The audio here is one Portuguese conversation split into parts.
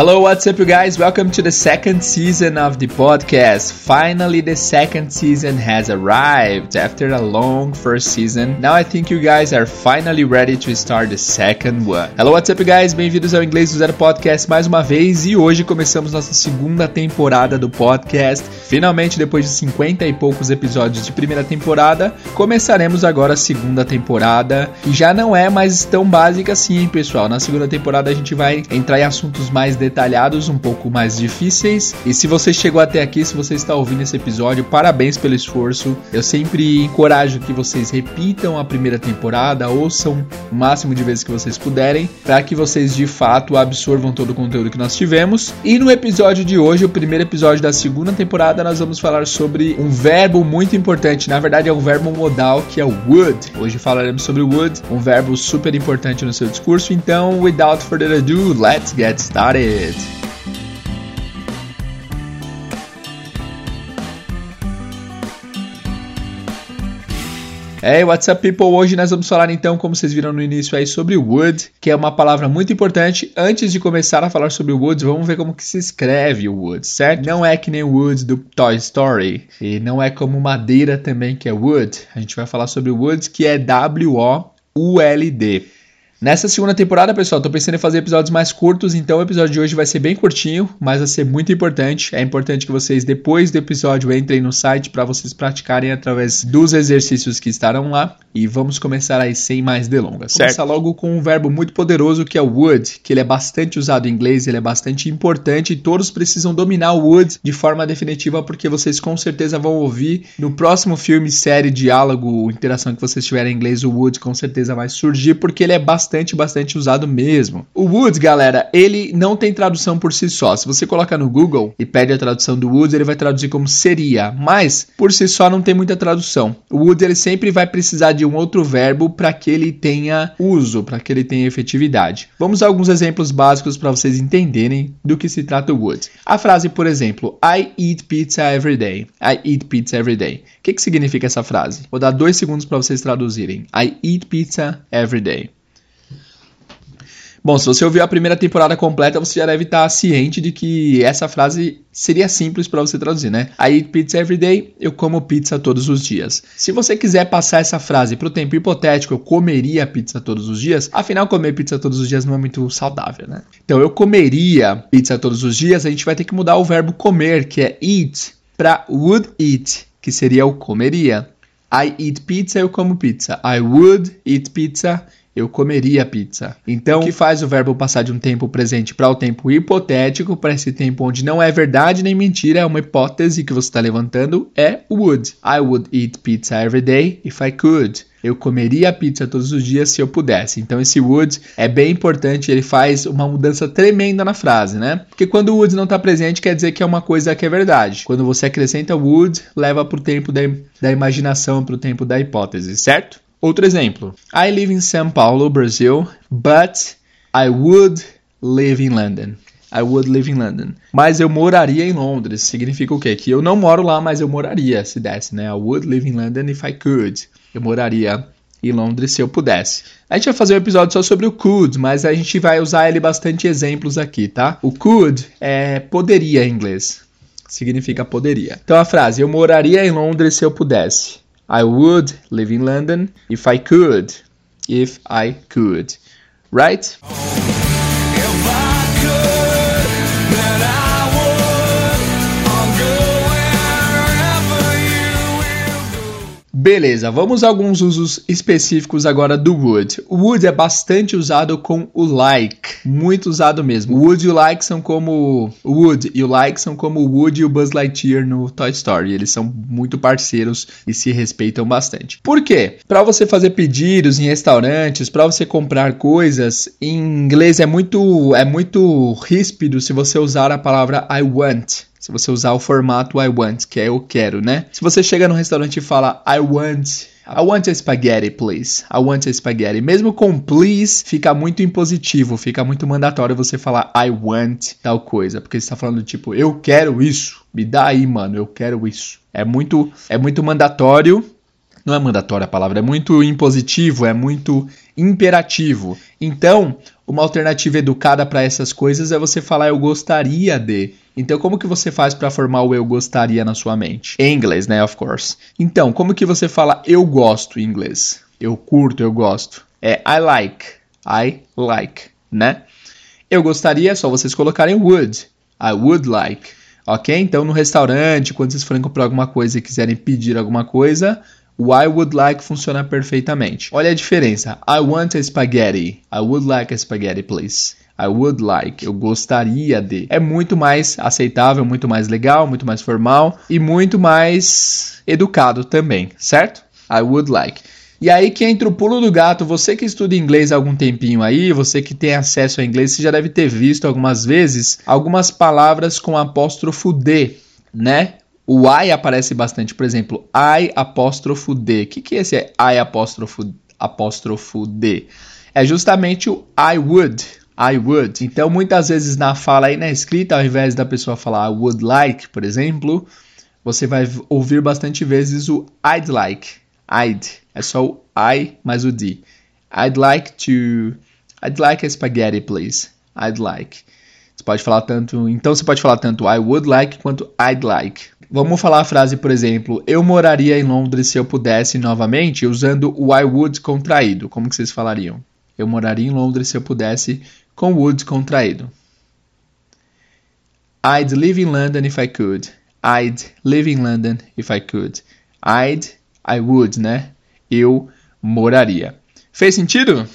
Hello, what's up, you guys? Welcome to the second season of the podcast. Finally, the second season has arrived after a long first season. Now I think you guys are finally ready to start the second one. Hello, what's up, you guys? Bem-vindos ao Inglês do Zero Podcast mais uma vez e hoje começamos nossa segunda temporada do podcast. Finalmente, depois de 50 e poucos episódios de primeira temporada, começaremos agora a segunda temporada, que já não é mais tão básica assim, hein, pessoal? Na segunda temporada a gente vai entrar em assuntos mais detalhados, um pouco mais difíceis. E se você chegou até aqui, se você está ouvindo esse episódio, parabéns pelo esforço. Eu sempre encorajo que vocês repitam a primeira temporada, ouçam o máximo de vezes que vocês puderem, para que vocês de fato absorvam todo o conteúdo que nós tivemos. E no episódio de hoje, o primeiro episódio da segunda temporada, nós vamos falar sobre um verbo muito importante. Na verdade, é um verbo modal que é o would. Hoje falaremos sobre o would, um verbo super importante no seu discurso. Então, without further ado, let's get started. Hey, what's up, people? Hoje nós vamos falar então, como vocês viram no início aí, sobre wood, que é uma palavra muito importante. Antes de começar a falar sobre wood, vamos ver como que se escreve o wood, certo? Não é que nem o wood do Toy Story, e não é como madeira também que é wood. A gente vai falar sobre wood, que é W-O-U-L-D. Nessa segunda temporada, pessoal, tô pensando em fazer episódios mais curtos, então o episódio de hoje vai ser bem curtinho, mas vai ser muito importante. É importante que vocês, depois do episódio, entrem no site para vocês praticarem através dos exercícios que estarão lá. E vamos começar aí sem mais delongas. Certo? Começar logo com um verbo muito poderoso que é o would, que ele é bastante usado em inglês, ele é bastante importante e todos precisam dominar o would de forma definitiva, porque vocês com certeza vão ouvir no próximo filme, série, diálogo, interação que vocês tiverem em inglês, o would com certeza vai surgir, porque ele é bastante bastante, bastante usado mesmo. O would, galera, ele não tem tradução por si só. Se você coloca no Google e pede a tradução do would, ele vai traduzir como seria, mas por si só não tem muita tradução. O would ele sempre vai precisar de um outro verbo para que ele tenha uso, para que ele tenha efetividade. Vamos a alguns exemplos básicos para vocês entenderem do que se trata o would. A frase, por exemplo, I eat pizza every day. I eat pizza every day. O que, que significa essa frase? Vou dar dois segundos para vocês traduzirem. I eat pizza every day. Bom, se você ouviu a primeira temporada completa, você já deve estar ciente de que essa frase seria simples para você traduzir, né? I eat pizza every day, eu como pizza todos os dias. Se você quiser passar essa frase para o tempo hipotético, eu comeria pizza todos os dias, afinal, comer pizza todos os dias não é muito saudável, né? Então, eu comeria pizza todos os dias, a gente vai ter que mudar o verbo comer, que é eat, para would eat, que seria o comeria. I eat pizza, eu como pizza. I would eat pizza, eu comeria pizza. Então, o que faz o verbo passar de um tempo presente para o tempo hipotético, para esse tempo onde não é verdade nem mentira, é uma hipótese que você está levantando, é would. I would eat pizza every day if I could. Eu comeria pizza todos os dias se eu pudesse. Então esse would é bem importante, ele faz uma mudança tremenda na frase, né? Porque quando o would não está presente, quer dizer que é uma coisa que é verdade. Quando você acrescenta would, leva para o tempo da, da imaginação, para o tempo da hipótese, certo? Outro exemplo. I live in São Paulo, Brazil, but I would live in London. I would live in London. Mas eu moraria em Londres. Significa o quê? Que eu não moro lá, mas eu moraria se desse, né? I would live in London if I could. Eu moraria em Londres se eu pudesse. A gente vai fazer um episódio só sobre o could, mas a gente vai usar ele bastante exemplos aqui, tá? O could é poderia em inglês. Significa poderia. Então a frase: Eu moraria em Londres se eu pudesse. I would live in London if I could. If I could. Right? Beleza, vamos a alguns usos específicos agora do would. O would é bastante usado com o like, muito usado mesmo. O would e o like são como o would e o like são como o e o Buzz Lightyear no Toy Story. Eles são muito parceiros e se respeitam bastante. Por quê? Para você fazer pedidos em restaurantes, para você comprar coisas, em inglês é muito é muito ríspido se você usar a palavra I want se você usar o formato I want, que é eu quero, né? Se você chega no restaurante e fala I want I want a spaghetti, please. I want a spaghetti. Mesmo com please, fica muito impositivo, fica muito mandatório você falar I want tal coisa, porque você está falando tipo, eu quero isso. Me dá aí, mano, eu quero isso. É muito é muito mandatório. Não é mandatório a palavra, é muito impositivo, é muito imperativo. Então, Uma alternativa educada para essas coisas é você falar eu gostaria de. Então, como que você faz para formar o eu gostaria na sua mente? Em inglês, né, of course. Então, como que você fala eu gosto em inglês? Eu curto, eu gosto. É I like. I like, né? Eu gostaria, é só vocês colocarem would. I would like. Ok? Então, no restaurante, quando vocês forem comprar alguma coisa e quiserem pedir alguma coisa, o I would like funciona perfeitamente. Olha a diferença. I want a spaghetti. I would like a spaghetti, please. I would like, eu gostaria de. É muito mais aceitável, muito mais legal, muito mais formal e muito mais educado também, certo? I would like. E aí que entra o pulo do gato, você que estuda inglês há algum tempinho aí, você que tem acesso a inglês, você já deve ter visto algumas vezes algumas palavras com apóstrofo D, né? O I aparece bastante, por exemplo, I apóstrofo D. O que, que é esse I apóstrofo, apóstrofo D? É justamente o I would, I would. Então, muitas vezes na fala e na escrita, ao invés da pessoa falar I would like, por exemplo, você vai ouvir bastante vezes o I'd like. I'd. É só o I mais o D. I'd like to. I'd like a spaghetti, please. I'd like. Você pode falar tanto. Então você pode falar tanto I would like quanto I'd like. Vamos falar a frase, por exemplo, eu moraria em Londres se eu pudesse novamente, usando o I would contraído. Como que vocês falariam? Eu moraria em Londres se eu pudesse com would contraído. I'd live in London if I could. I'd live in London if I could. I'd, I would, né? eu moraria. Fez sentido?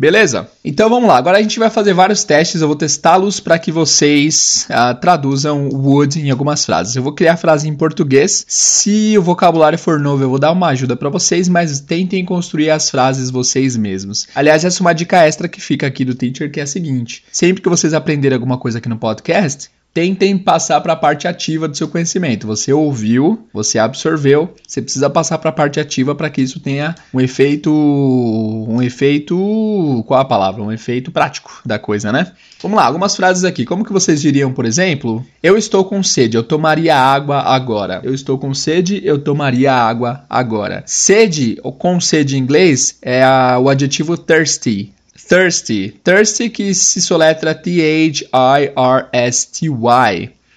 Beleza? Então vamos lá. Agora a gente vai fazer vários testes. Eu vou testá-los para que vocês uh, traduzam would em algumas frases. Eu vou criar frase em português. Se o vocabulário for novo, eu vou dar uma ajuda para vocês, mas tentem construir as frases vocês mesmos. Aliás, essa é uma dica extra que fica aqui do teacher, que é a seguinte: sempre que vocês aprenderem alguma coisa aqui no podcast, tentem passar para a parte ativa do seu conhecimento. Você ouviu, você absorveu, você precisa passar para a parte ativa para que isso tenha um efeito, um efeito, qual a palavra? Um efeito prático da coisa, né? Vamos lá, algumas frases aqui. Como que vocês diriam, por exemplo? Eu estou com sede, eu tomaria água agora. Eu estou com sede, eu tomaria água agora. Sede, ou com sede em inglês, é a, o adjetivo thirsty. Thirsty. Thirsty que se soletra T-H-I-R-S-T-Y.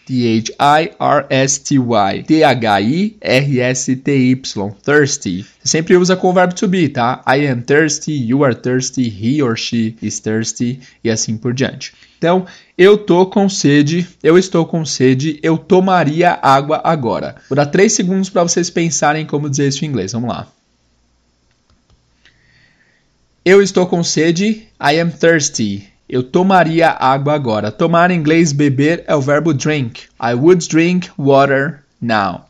T-H-I-R-S-T-Y. T-H-I-R-S-T-Y. Thirsty. Você sempre usa com o verbo to be, tá? I am thirsty, you are thirsty, he or she is thirsty e assim por diante. Então, eu tô com sede, eu estou com sede, eu tomaria água agora. Vou dar 3 segundos para vocês pensarem como dizer isso em inglês. Vamos lá. Eu estou com sede. I am thirsty. Eu tomaria água agora. Tomar em inglês beber é o verbo drink. I would drink water now.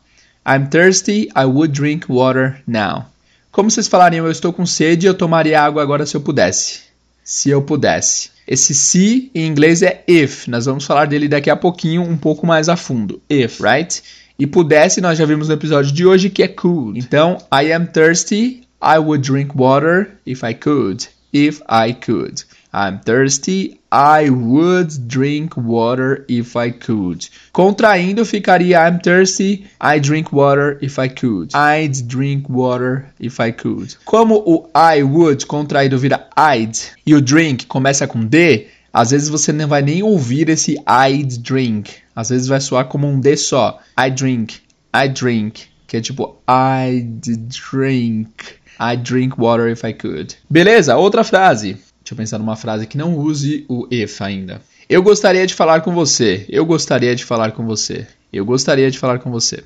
I'm thirsty. I would drink water now. Como vocês falariam, eu estou com sede, eu tomaria água agora se eu pudesse. Se eu pudesse. Esse se em inglês é if. Nós vamos falar dele daqui a pouquinho, um pouco mais a fundo. If, right? E pudesse, nós já vimos no episódio de hoje que é could. Então, I am thirsty, I would drink water if I could. If I could. I'm thirsty. I would drink water if I could. Contraindo ficaria I'm thirsty. I drink water if I could. I'd drink water if I could. Como o I would contraído vira I'd e o drink começa com D, às vezes você não vai nem ouvir esse I'd drink. Às vezes vai soar como um D só. I drink. I drink. Que é tipo I'd drink. I drink water if I could. Beleza, outra frase. Deixa eu pensar numa frase que não use o if ainda. Eu gostaria de falar com você. Eu gostaria de falar com você. Eu gostaria de falar com você.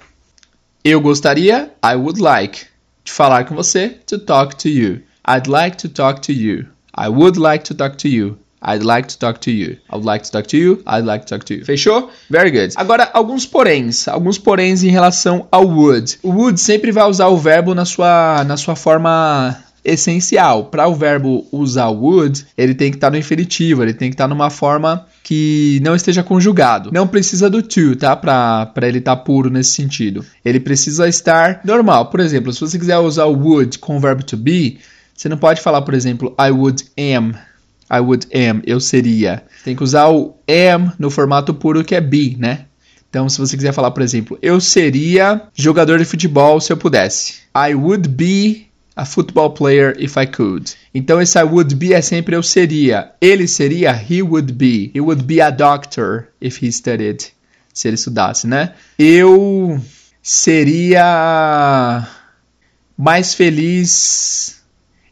Eu gostaria, I would like, de falar com você, to talk to you. I'd like to talk to you. I would like to talk to you. I'd like to talk to you. I would like to talk to you. I'd like to talk to you. Fechou? Very good. Agora, alguns poréns. Alguns poréns em relação ao would. O would sempre vai usar o verbo na sua, na sua forma essencial. Para o verbo usar would, ele tem que estar tá no infinitivo, ele tem que estar tá numa forma que não esteja conjugado. Não precisa do to, tá? Para ele estar tá puro nesse sentido. Ele precisa estar normal. Por exemplo, se você quiser usar o would com o verbo to be, você não pode falar, por exemplo, I would am I would am, eu seria. Tem que usar o am no formato puro que é be, né? Então, se você quiser falar, por exemplo, eu seria jogador de futebol se eu pudesse. I would be a football player if I could. Então esse I would be é sempre eu seria. Ele seria he would be. He would be a doctor if he studied. Se ele estudasse, né? Eu seria mais feliz.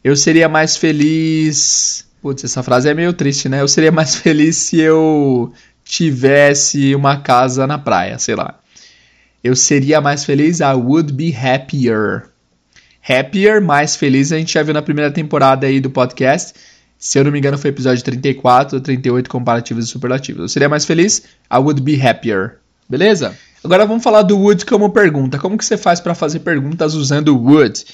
Eu seria mais feliz. Putz, essa frase é meio triste, né? Eu seria mais feliz se eu tivesse uma casa na praia, sei lá. Eu seria mais feliz, I would be happier. Happier, mais feliz, a gente já viu na primeira temporada aí do podcast. Se eu não me engano, foi episódio 34 ou 38 comparativos e superlativos. Eu seria mais feliz, I would be happier. Beleza? Agora vamos falar do would como pergunta. Como que você faz para fazer perguntas usando would?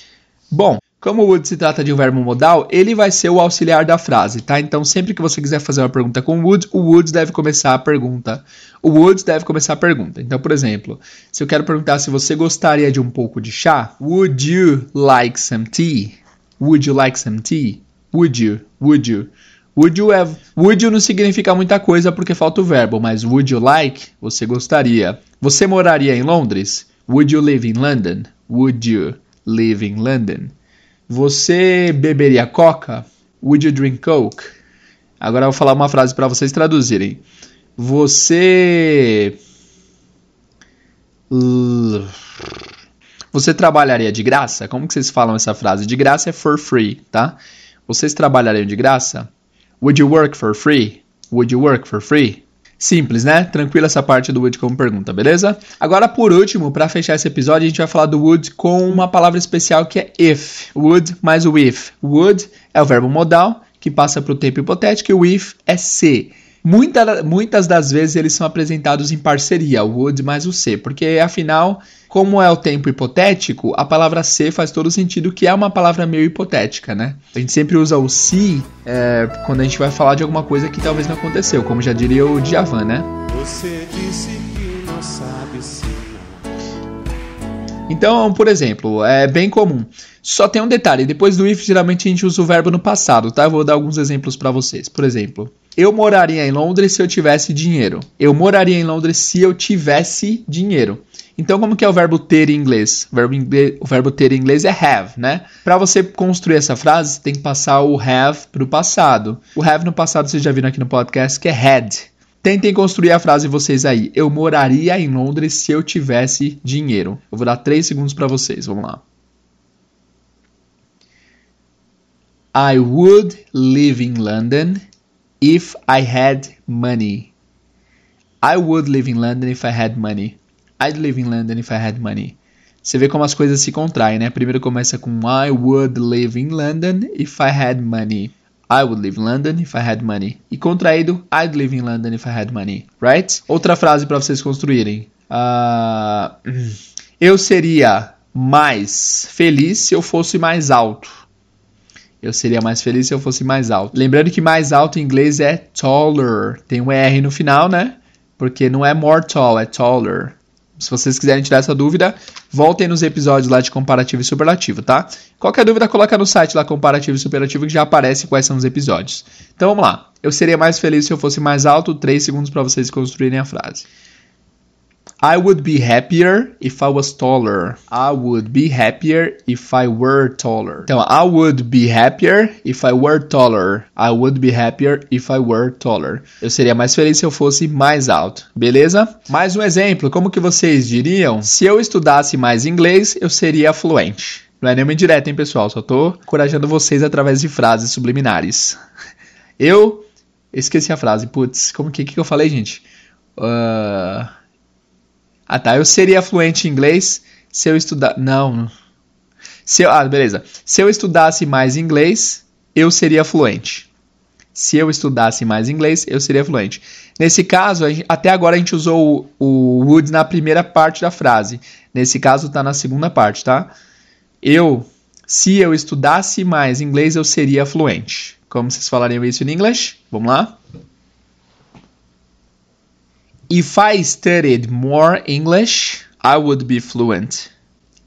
Bom, como o would se trata de um verbo modal, ele vai ser o auxiliar da frase, tá? Então, sempre que você quiser fazer uma pergunta com would, o would deve começar a pergunta. O would deve começar a pergunta. Então, por exemplo, se eu quero perguntar se você gostaria de um pouco de chá, would you like some tea? Would you like some tea? Would you? Would you? Would you have? Would you não significa muita coisa porque falta o verbo, mas would you like? Você gostaria. Você moraria em Londres? Would you live in London? Would you live in London? Você beberia coca? Would you drink coke? Agora eu vou falar uma frase para vocês traduzirem. Você. Você trabalharia de graça? Como que vocês falam essa frase? De graça é for free, tá? Vocês trabalhariam de graça? Would you work for free? Would you work for free? Simples, né? Tranquila essa parte do would como pergunta, beleza? Agora, por último, para fechar esse episódio, a gente vai falar do would com uma palavra especial que é if. Would mais o if. Would é o verbo modal que passa para o tempo hipotético e o if é se. Muita, muitas das vezes eles são apresentados em parceria, o would mais o se, porque afinal, como é o tempo hipotético, a palavra se faz todo sentido, que é uma palavra meio hipotética, né? A gente sempre usa o se é, quando a gente vai falar de alguma coisa que talvez não aconteceu, como já diria o Djavan, né? Você disse que então, por exemplo, é bem comum. Só tem um detalhe, depois do if geralmente a gente usa o verbo no passado, tá? Eu vou dar alguns exemplos para vocês. Por exemplo, eu moraria em Londres se eu tivesse dinheiro. Eu moraria em Londres se eu tivesse dinheiro. Então, como que é o verbo ter em inglês? O verbo, inglês, o verbo ter em inglês é have, né? Para você construir essa frase, tem que passar o have para o passado. O have no passado vocês já viram aqui no podcast que é had. Tentem construir a frase vocês aí. Eu moraria em Londres se eu tivesse dinheiro. Eu vou dar 3 segundos para vocês. Vamos lá. I would live in London if I had money. I would live in London if I had money. I'd live in London if I had money. Você vê como as coisas se contraem, né? Primeiro começa com I would live in London if I had money. I would live in London if I had money. E contraído, I'd live in London if I had money. Right? Outra frase para vocês construírem. Uh, eu seria mais feliz se eu fosse mais alto. Eu seria mais feliz se eu fosse mais alto. Lembrando que mais alto em inglês é taller. Tem um R no final, né? Porque não é more tall, é taller. Se vocês quiserem tirar essa dúvida, voltem nos episódios lá de comparativo e superlativo, tá? Qualquer dúvida, coloca no site lá comparativo e superlativo que já aparece quais são os episódios. Então vamos lá. Eu seria mais feliz se eu fosse mais alto. 3 segundos para vocês construírem a frase. I would be happier if I was taller. I would be happier if I were taller. Então, I would be happier if I were taller. I would be happier if I were taller. Eu seria mais feliz se eu fosse mais alto. Beleza? Mais um exemplo. Como que vocês diriam? Se eu estudasse mais inglês, eu seria fluente. Não é nenhuma indireta, hein, pessoal? Só tô encorajando vocês através de frases subliminares. Eu esqueci a frase. Putz, como que, que eu falei, gente? Uh... Ah, tá. Eu seria fluente em inglês se eu estudar. Não. Se eu... Ah, beleza. Se eu estudasse mais inglês, eu seria fluente. Se eu estudasse mais inglês, eu seria fluente. Nesse caso, gente, até agora a gente usou o, o would na primeira parte da frase. Nesse caso, está na segunda parte, tá? Eu, se eu estudasse mais inglês, eu seria fluente. Como vocês falariam isso em inglês? Vamos lá? If I studied more English, I would be fluent.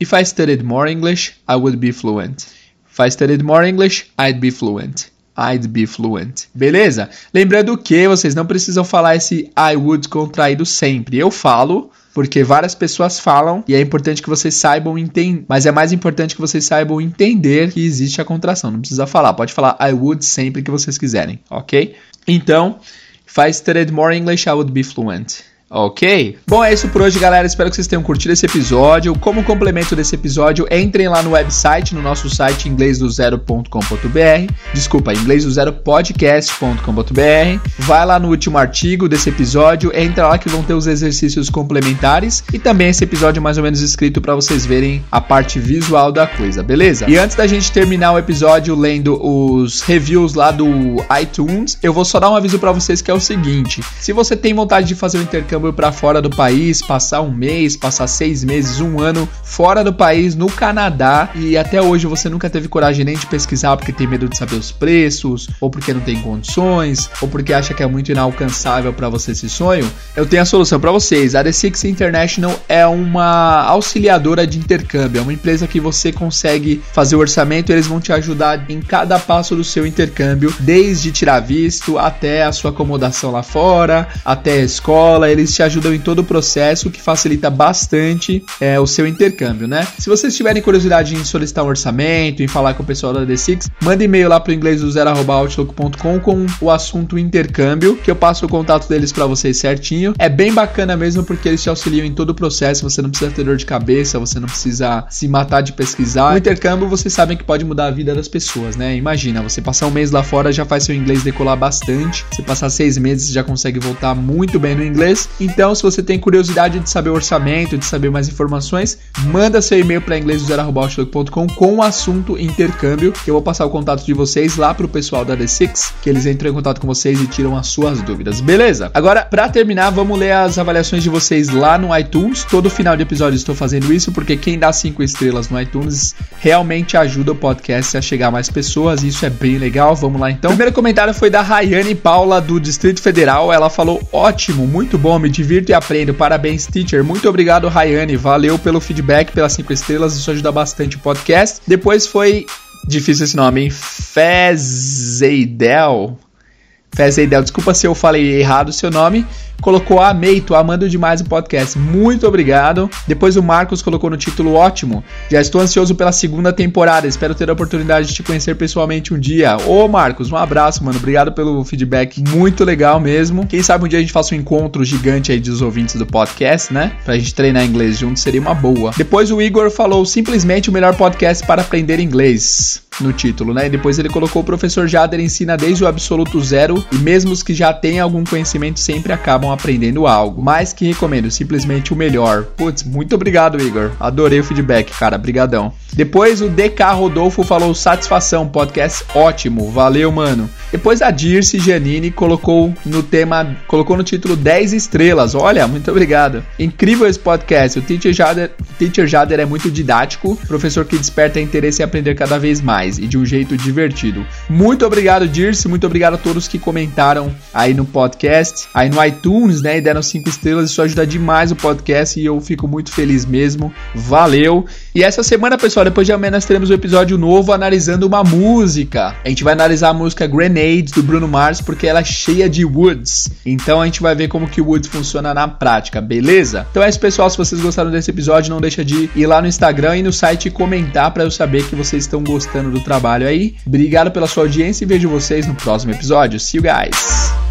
If I studied more English, I would be fluent. If I studied more English, I'd be fluent. I'd be fluent. Beleza? Lembrando que vocês não precisam falar esse I would contraído sempre. Eu falo, porque várias pessoas falam e é importante que vocês saibam entender, mas é mais importante que vocês saibam entender que existe a contração. Não precisa falar, pode falar I would sempre que vocês quiserem, ok? Então, if I studied more English, I would be fluent. Ok? Bom, é isso por hoje, galera. Espero que vocês tenham curtido esse episódio. Como complemento desse episódio, entrem lá no website, no nosso site inglêsdozero.com.br. Desculpa, inglêsdozero podcast.com.br. Vai lá no último artigo desse episódio, entra lá que vão ter os exercícios complementares e também esse episódio mais ou menos escrito para vocês verem a parte visual da coisa, beleza? E antes da gente terminar o episódio lendo os reviews lá do iTunes, eu vou só dar um aviso para vocês que é o seguinte: se você tem vontade de fazer um intercâmbio intercâmbio para fora do país, passar um mês, passar seis meses, um ano fora do país, no Canadá, e até hoje você nunca teve coragem nem de pesquisar porque tem medo de saber os preços, ou porque não tem condições, ou porque acha que é muito inalcançável para você esse sonho, eu tenho a solução para vocês. A The Six International é uma auxiliadora de intercâmbio, é uma empresa que você consegue fazer o orçamento, eles vão te ajudar em cada passo do seu intercâmbio, desde tirar visto até a sua acomodação lá fora, até a escola, eles eles te ajudam em todo o processo, que facilita bastante é, o seu intercâmbio, né? Se vocês tiverem curiosidade em solicitar um orçamento, em falar com o pessoal da D6, manda e-mail lá pro inglês do zero.outlook.com com o assunto intercâmbio, que eu passo o contato deles para vocês certinho. É bem bacana mesmo porque eles te auxiliam em todo o processo, você não precisa ter dor de cabeça, você não precisa se matar de pesquisar. O intercâmbio, vocês sabem que pode mudar a vida das pessoas, né? Imagina, você passar um mês lá fora já faz seu inglês decolar bastante. Você passar seis meses já consegue voltar muito bem no inglês. Então, se você tem curiosidade de saber o orçamento, de saber mais informações, manda seu e-mail para inglês.com com o assunto intercâmbio, que eu vou passar o contato de vocês lá pro pessoal da D6, que eles entram em contato com vocês e tiram as suas dúvidas. Beleza? Agora, para terminar, vamos ler as avaliações de vocês lá no iTunes. Todo final de episódio estou fazendo isso porque quem dá cinco estrelas no iTunes realmente ajuda o podcast a chegar a mais pessoas. Isso é bem legal. Vamos lá então. O primeiro comentário foi da Rayane Paula do Distrito Federal. Ela falou: ótimo, muito bom me divirto e aprendo. Parabéns, teacher. Muito obrigado, Rayane. Valeu pelo feedback, pelas cinco estrelas. Isso ajuda bastante o podcast. Depois foi. Difícil esse nome, hein? Fezeidel. Fezeidel, desculpa se eu falei errado o seu nome colocou amei, tô amando demais o podcast. Muito obrigado. Depois o Marcos colocou no título ótimo. Já estou ansioso pela segunda temporada. Espero ter a oportunidade de te conhecer pessoalmente um dia. Ô Marcos, um abraço, mano. Obrigado pelo feedback. Muito legal mesmo. Quem sabe um dia a gente faça um encontro gigante aí dos ouvintes do podcast, né? Pra gente treinar inglês junto seria uma boa. Depois o Igor falou simplesmente o melhor podcast para aprender inglês no título, né? E depois ele colocou o professor Jader ensina desde o absoluto zero e mesmo os que já têm algum conhecimento sempre acabam aprendendo algo. Mas que recomendo, simplesmente o melhor. Putz, muito obrigado, Igor. Adorei o feedback, cara. Brigadão. Depois o DK Rodolfo falou satisfação, podcast ótimo. Valeu, mano. Depois a Dirce Giannini colocou no tema, colocou no título 10 estrelas. Olha, muito obrigado. Incrível esse podcast. O Teacher Jader, Teacher Jader é muito didático, professor que desperta interesse em aprender cada vez mais e de um jeito divertido. Muito obrigado, Dirce. Muito obrigado a todos que comentaram aí no podcast, aí no iTunes, né? E deram 5 estrelas. Isso ajuda demais o podcast e eu fico muito feliz mesmo. Valeu. E essa semana, pessoal, depois de amanhã nós teremos um episódio novo analisando uma música. A gente vai analisar a música Do Bruno Mars porque ela é cheia de woods. Então a gente vai ver como que o woods funciona na prática, beleza? Então é isso, pessoal. Se vocês gostaram desse episódio, não deixa de ir lá no Instagram e no site comentar para eu saber que vocês estão gostando do trabalho aí. Obrigado pela sua audiência e vejo vocês no próximo episódio. See you guys!